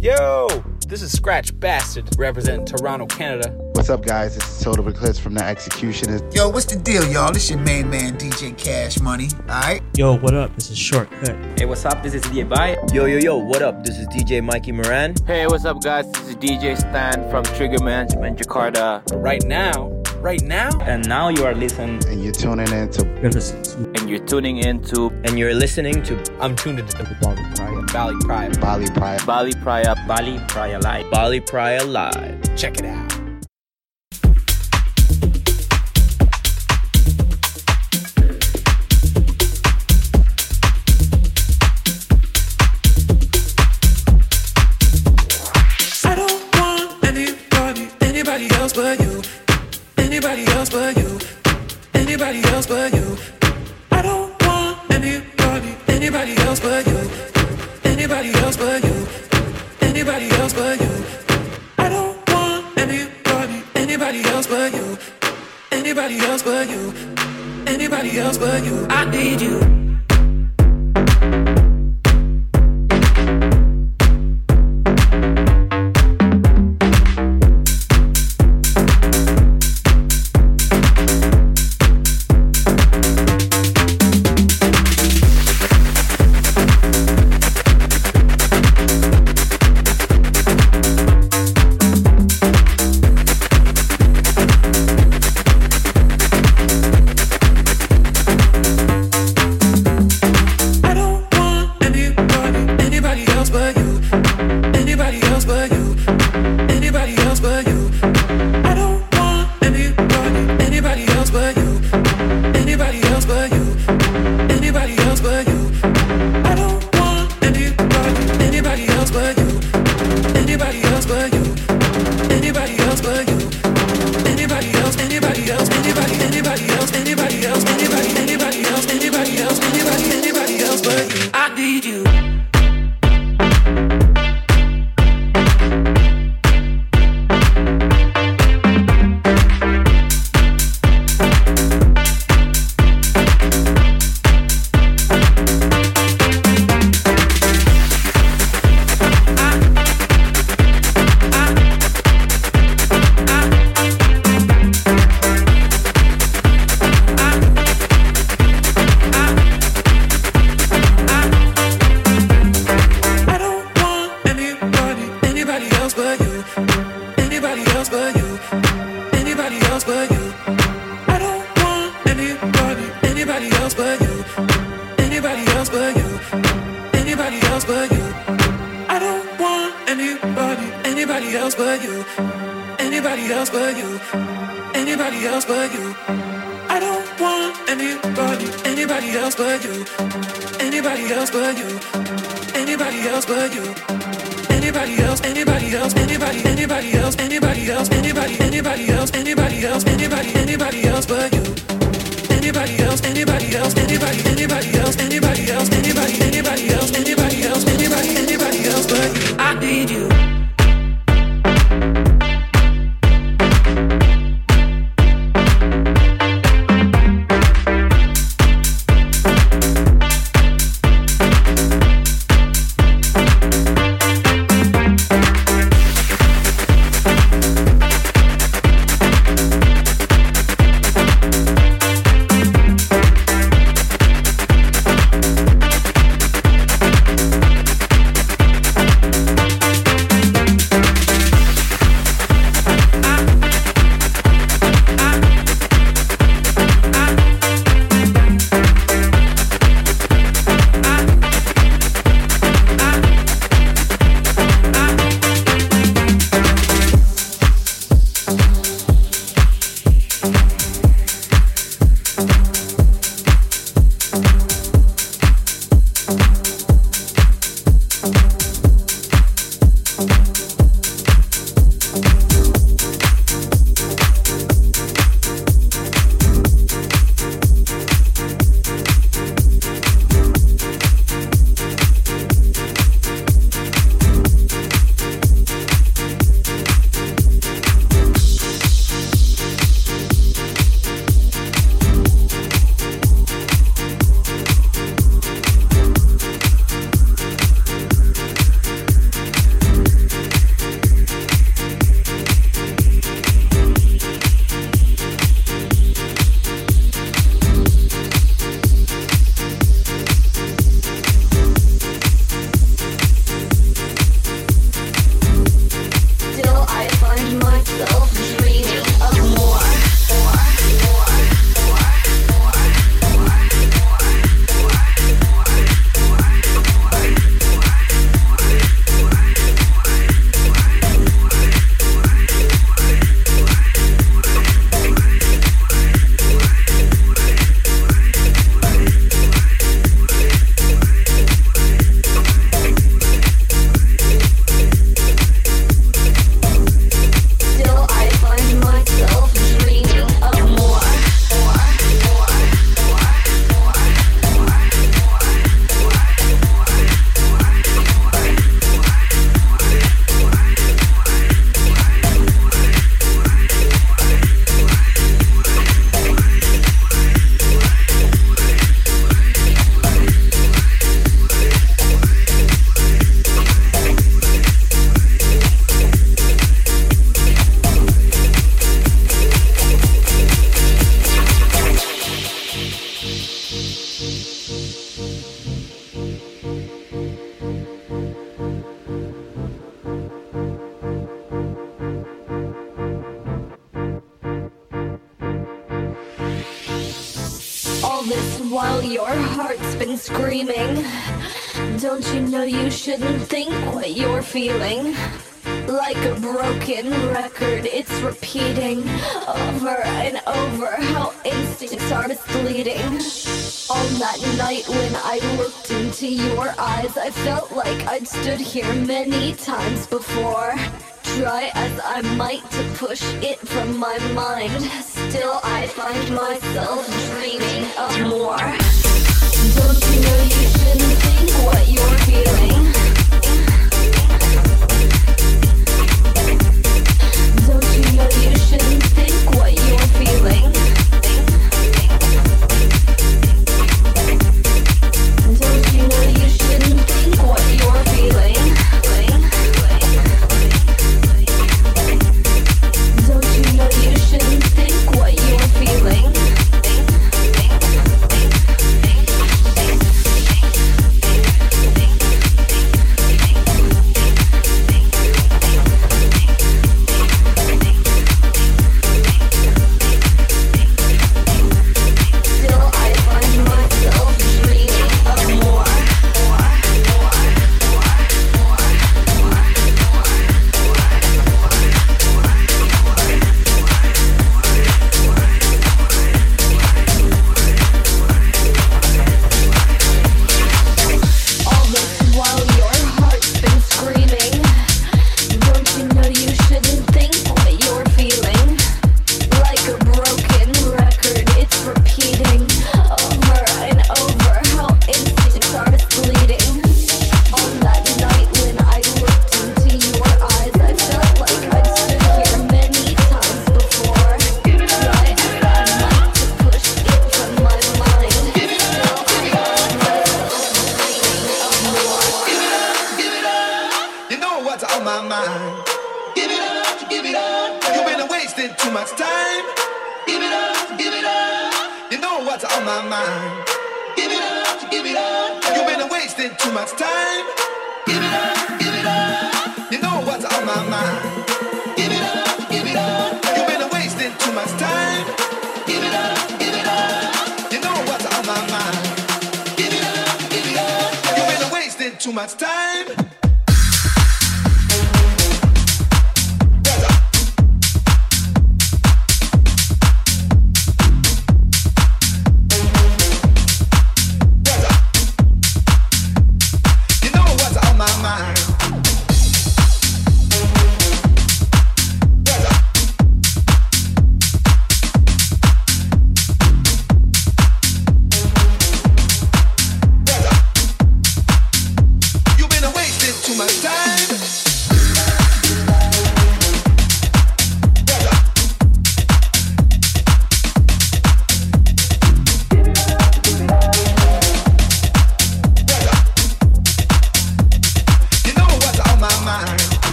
Yo, this is Scratch Bastid representing Toronto, Canada. What's up, guys? This is Total Eclipse from The Executioners. Yo, what's the deal, y'all? This your main man, DJ Cash Money. All right. Yo, what up? This is Shortcut. Hey, what's up? This is DJ Bye. Yo, yo, yo, what up? This is DJ Mikey Moran. Hey, what's up, guys? This is DJ Stan from Trigger Management Jakarta. Right now, right now, And now you are listening, And you're tuning in to You're listening to And you're tuning into And you're listening to I'm tuned into the Bali Pride. Valley Pride. Bali Pride. Bali Praia. Bali Praia Live. Bali Praia Live. Check it out. Else but you. Anybody else but you. I don't want anybody, anybody else but you. But you. Anybody else but you.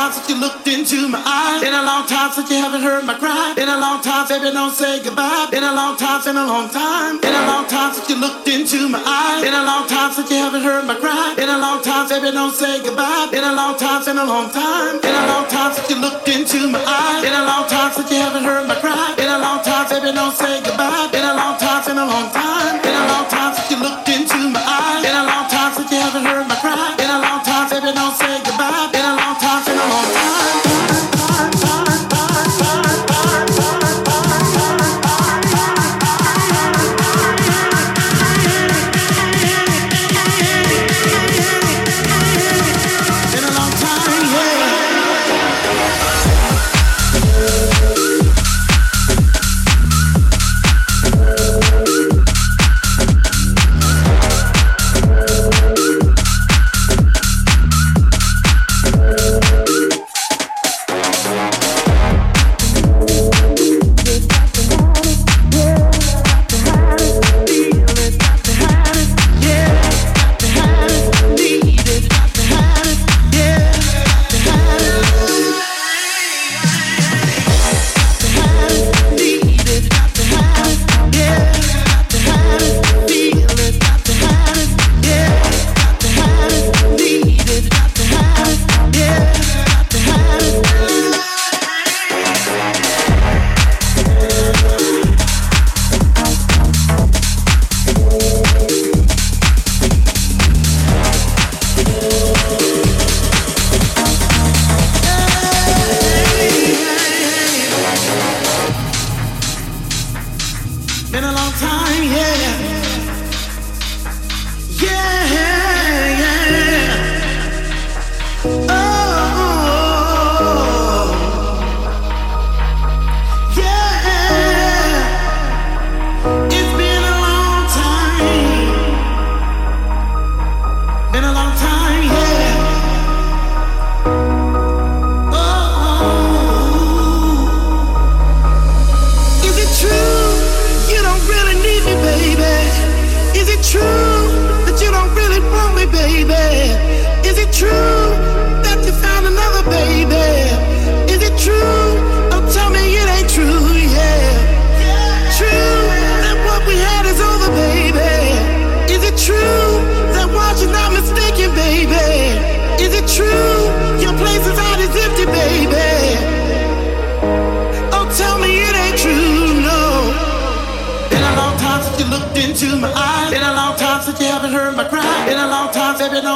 time since you looked into my eyes. Been a long time since you haven't heard my cry. Been a long time, baby, don't say goodbye. Been a long time, been a long time. Been a long time since you looked into my eyes. Been a long time since you haven't heard my cry. Been a long time, baby, don't say goodbye. Been a long time, been a long time. Been a long time since you looked into my eyes. Been a long time since you haven't heard my cry. Been a long time, baby, don't say goodbye. Been a long time, been a long time. Been a long time since you looked into my eyes. Been a long time since you haven't heard my cry. Been a long time, baby, don't say goodbye.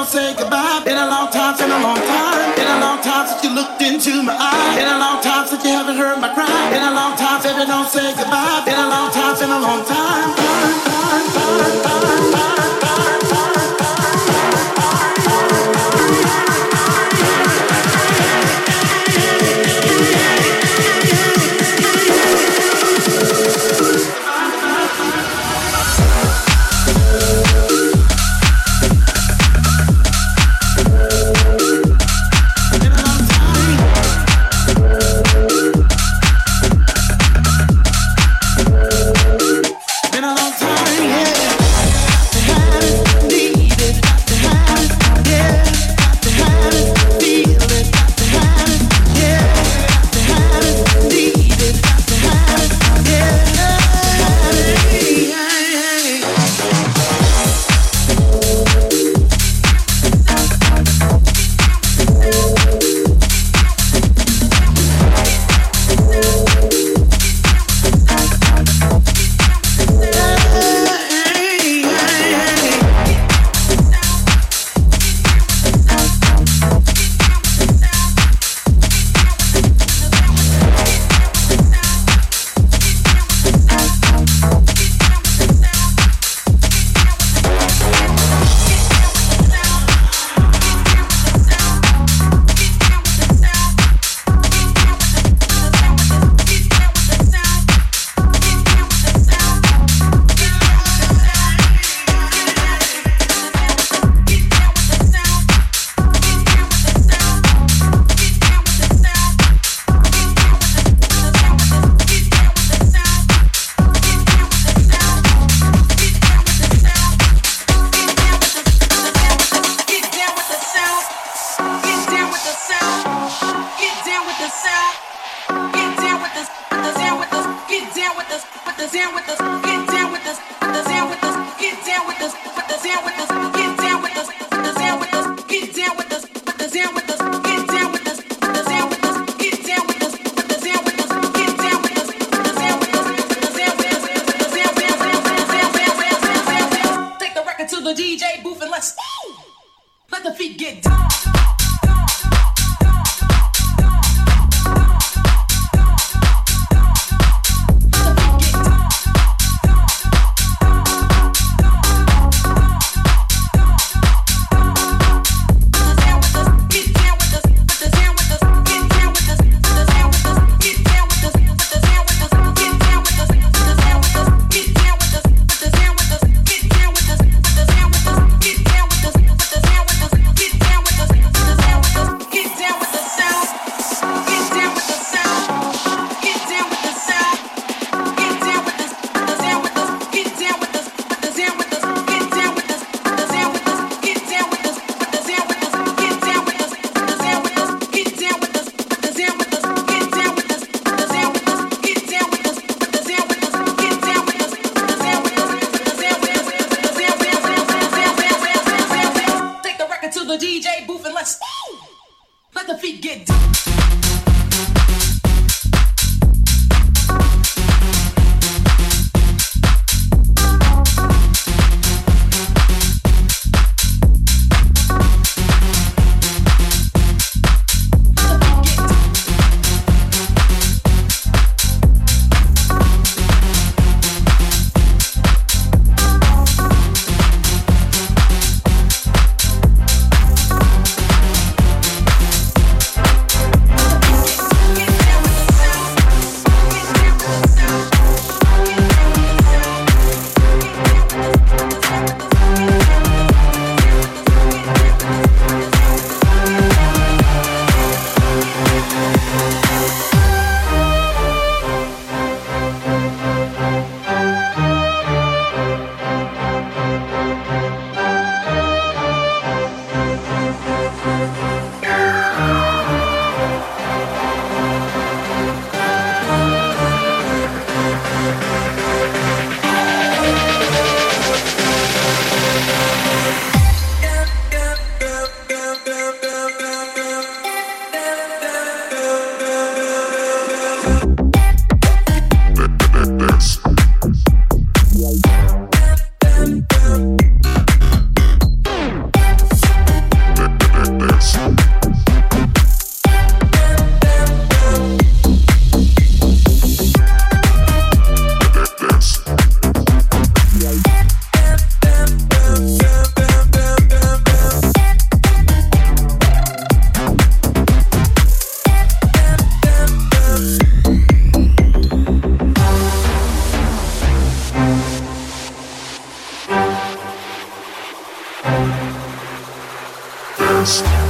don't say goodbye. Been a long time, been a long time. Been a long time since you looked into my eyes. Been a long time since you haven't heard my cry. Been a long time, baby, don't say goodbye. Been a long time, been a long time. Podcast.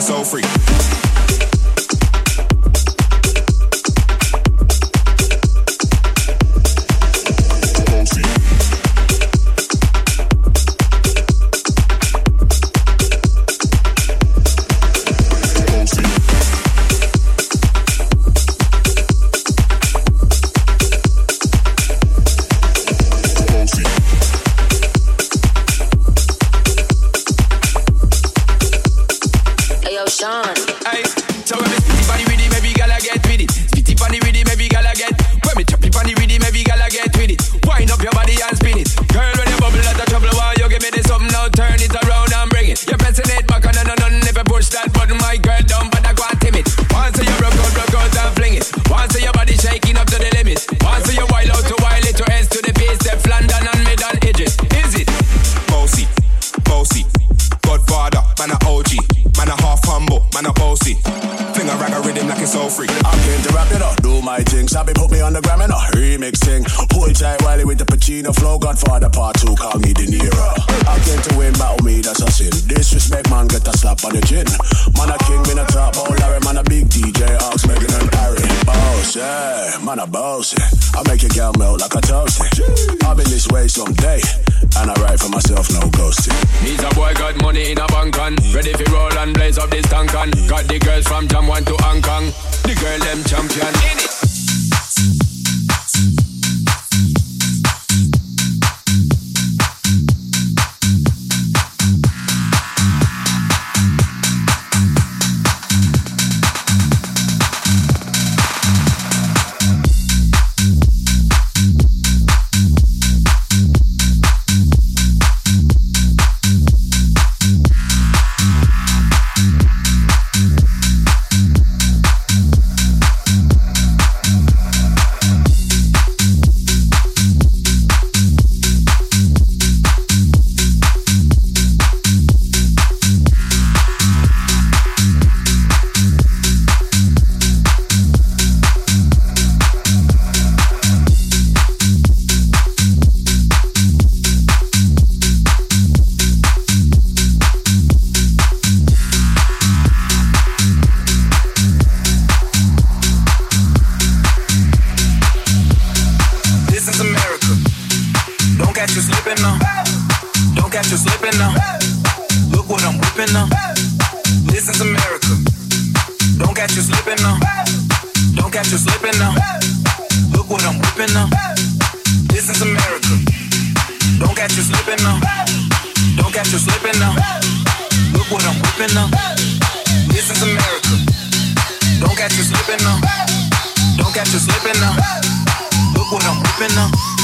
So free. Now. Don't catch you slipping now. Look what I'm whipping now. This is America. Don't catch you slipping now. Don't catch you slipping now. Look what I'm whipping now. This is America. Don't catch you slipping now. Don't catch you slipping now. Look what I'm whipping now.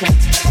Perfect.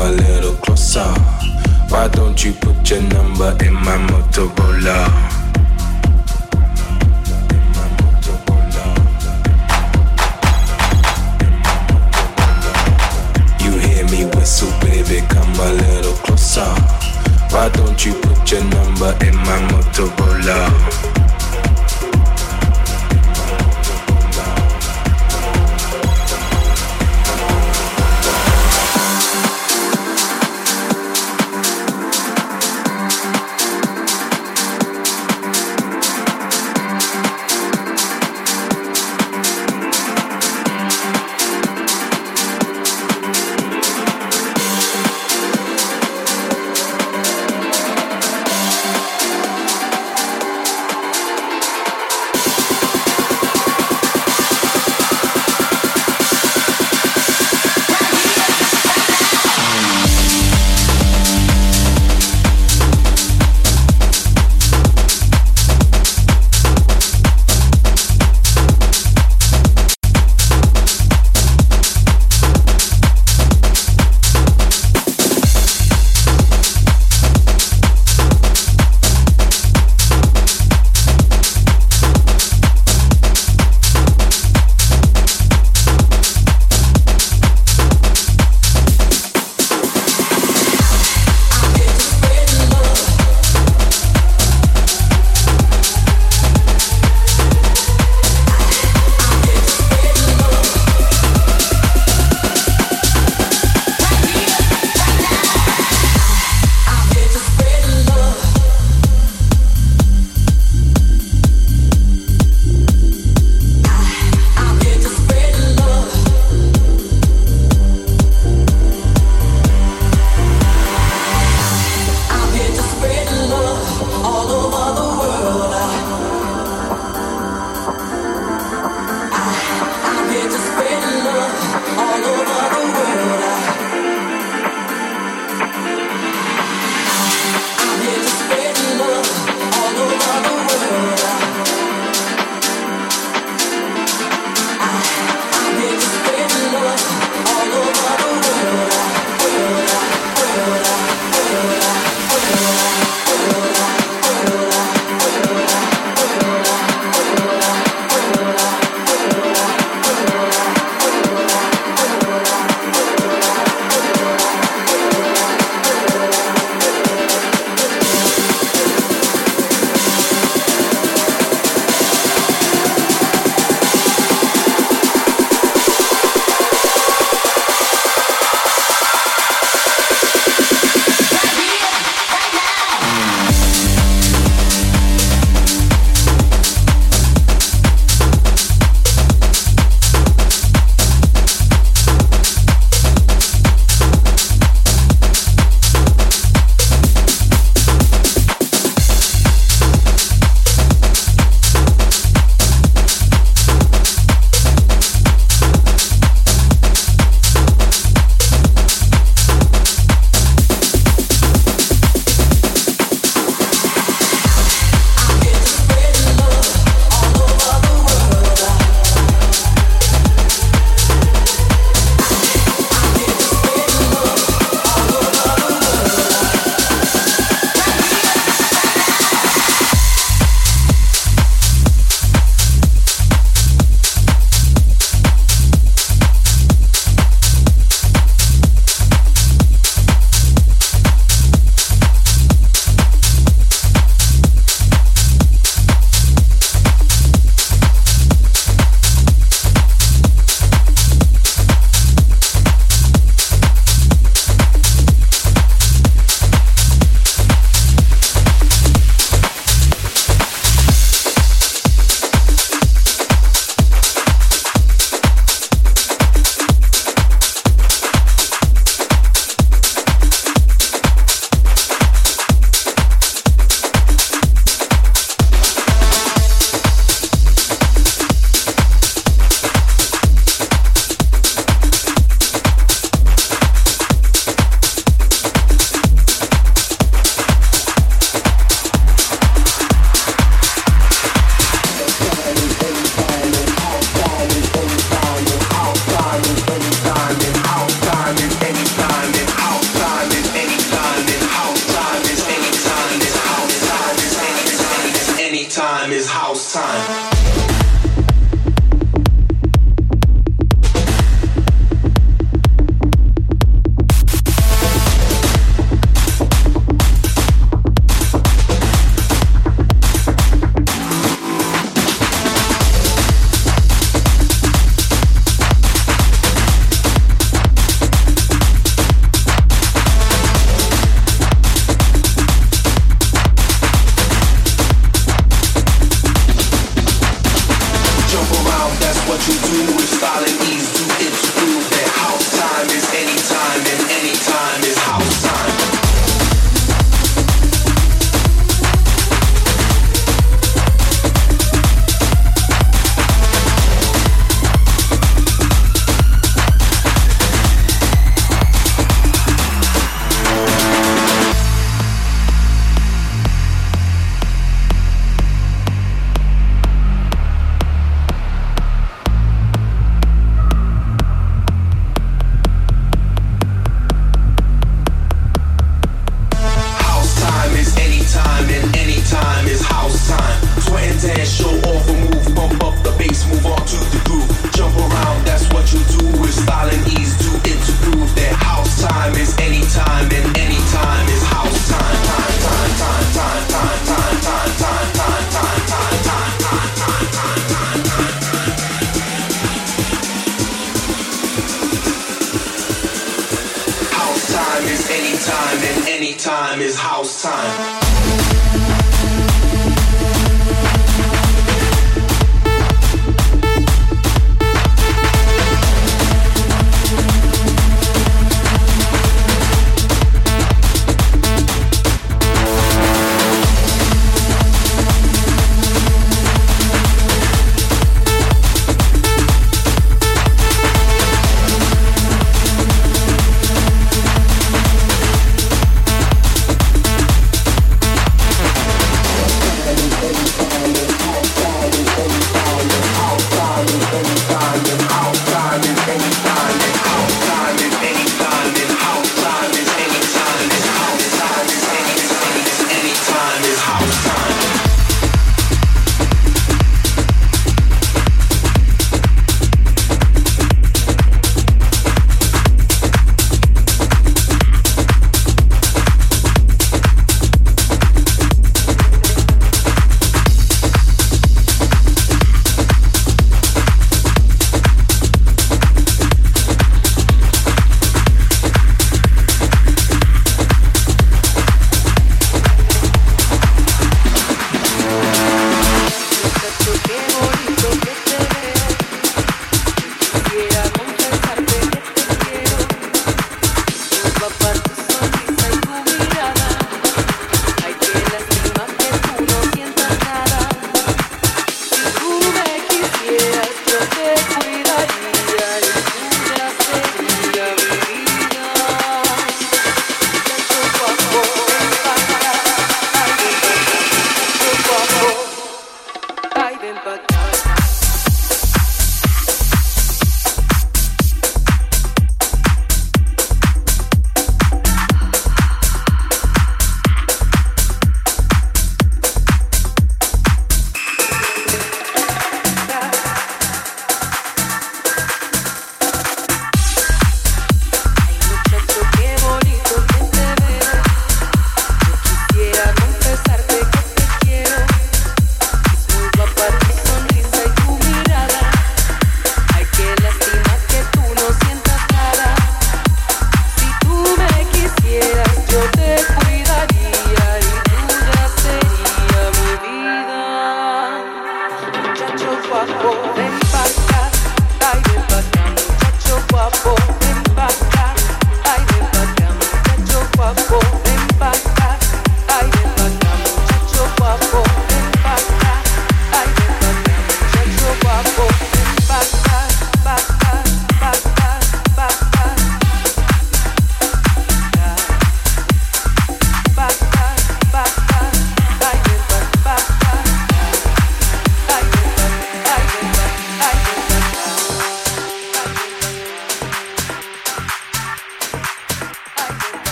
a little closer? Why don't you put your number in my Motorola?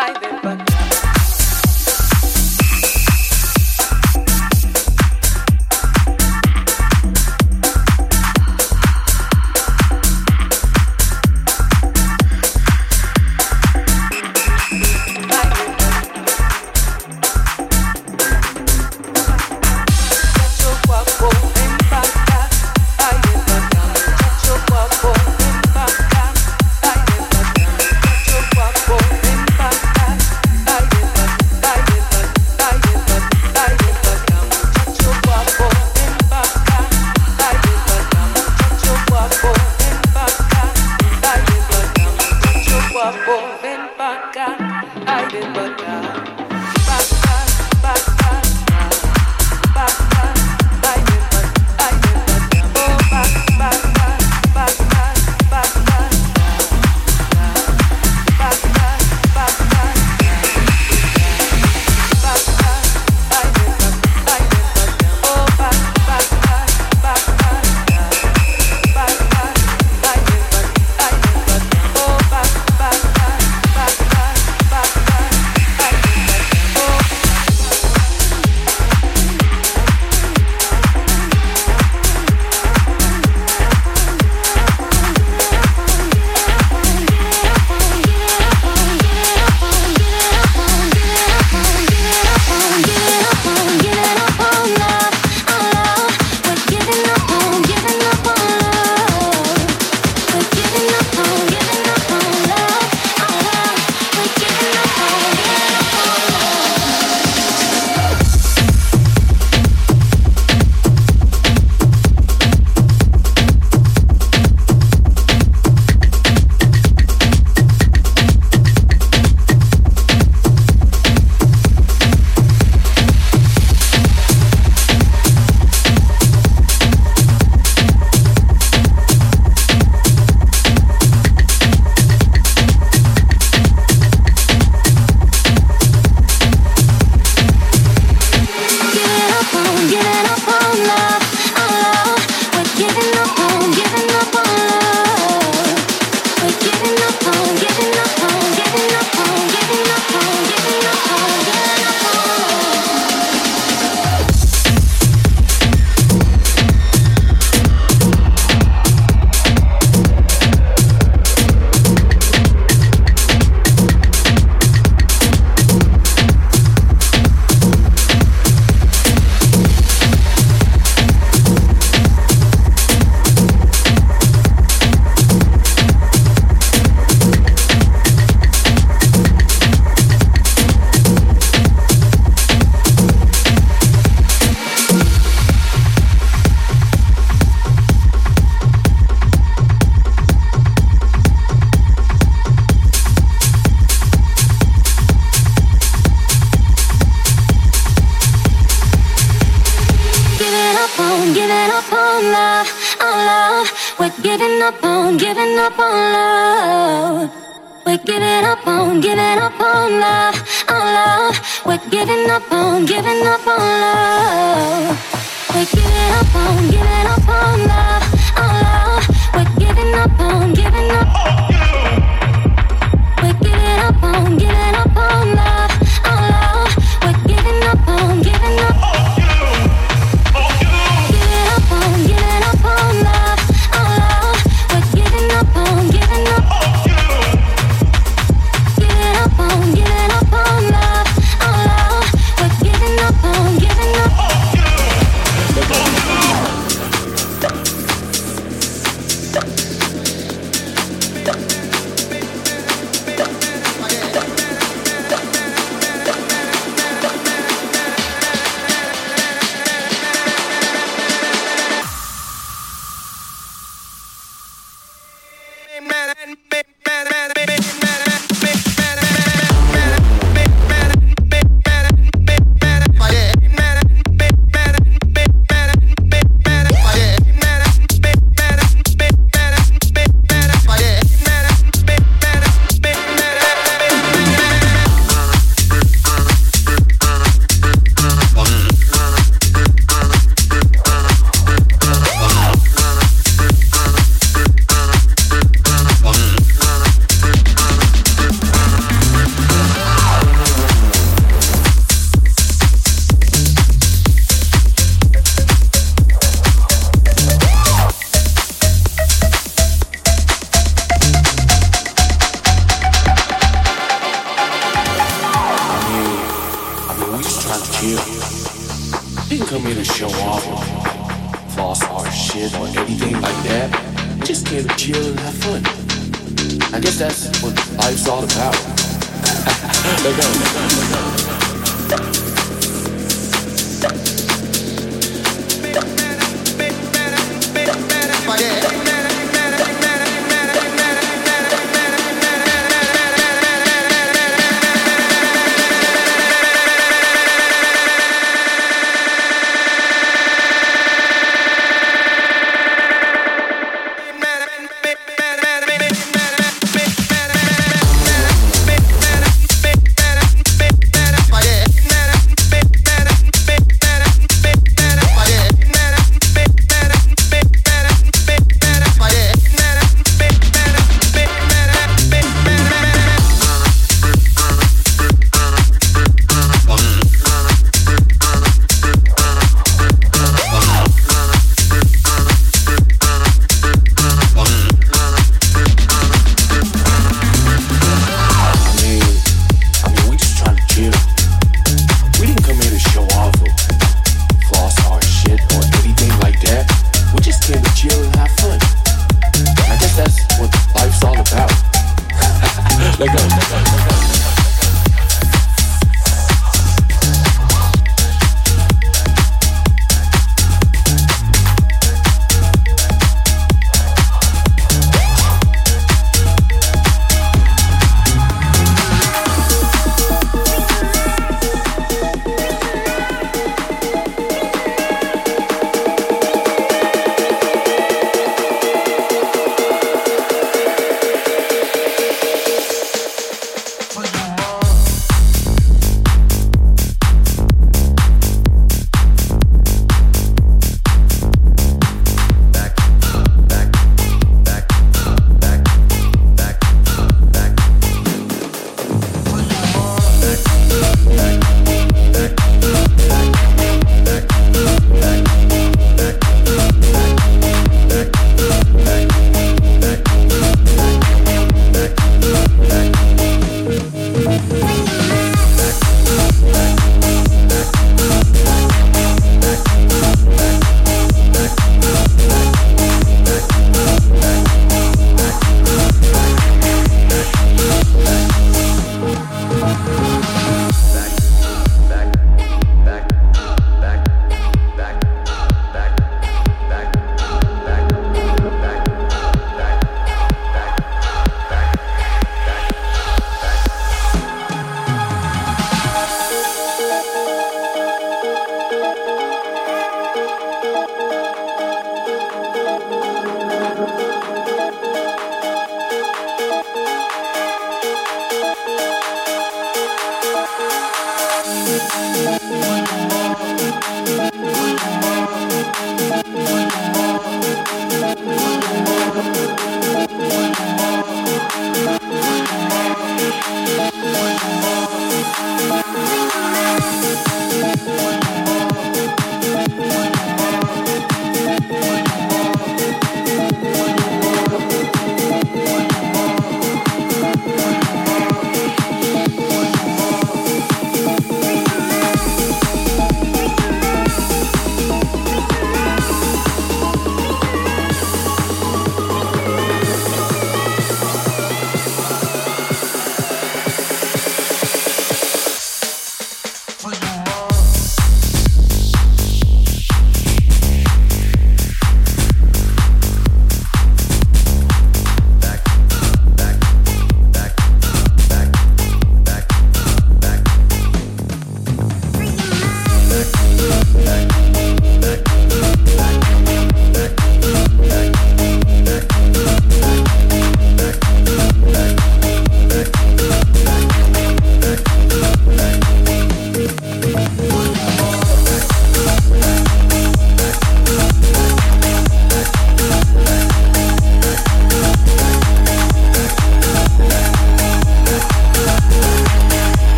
Stop.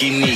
skinny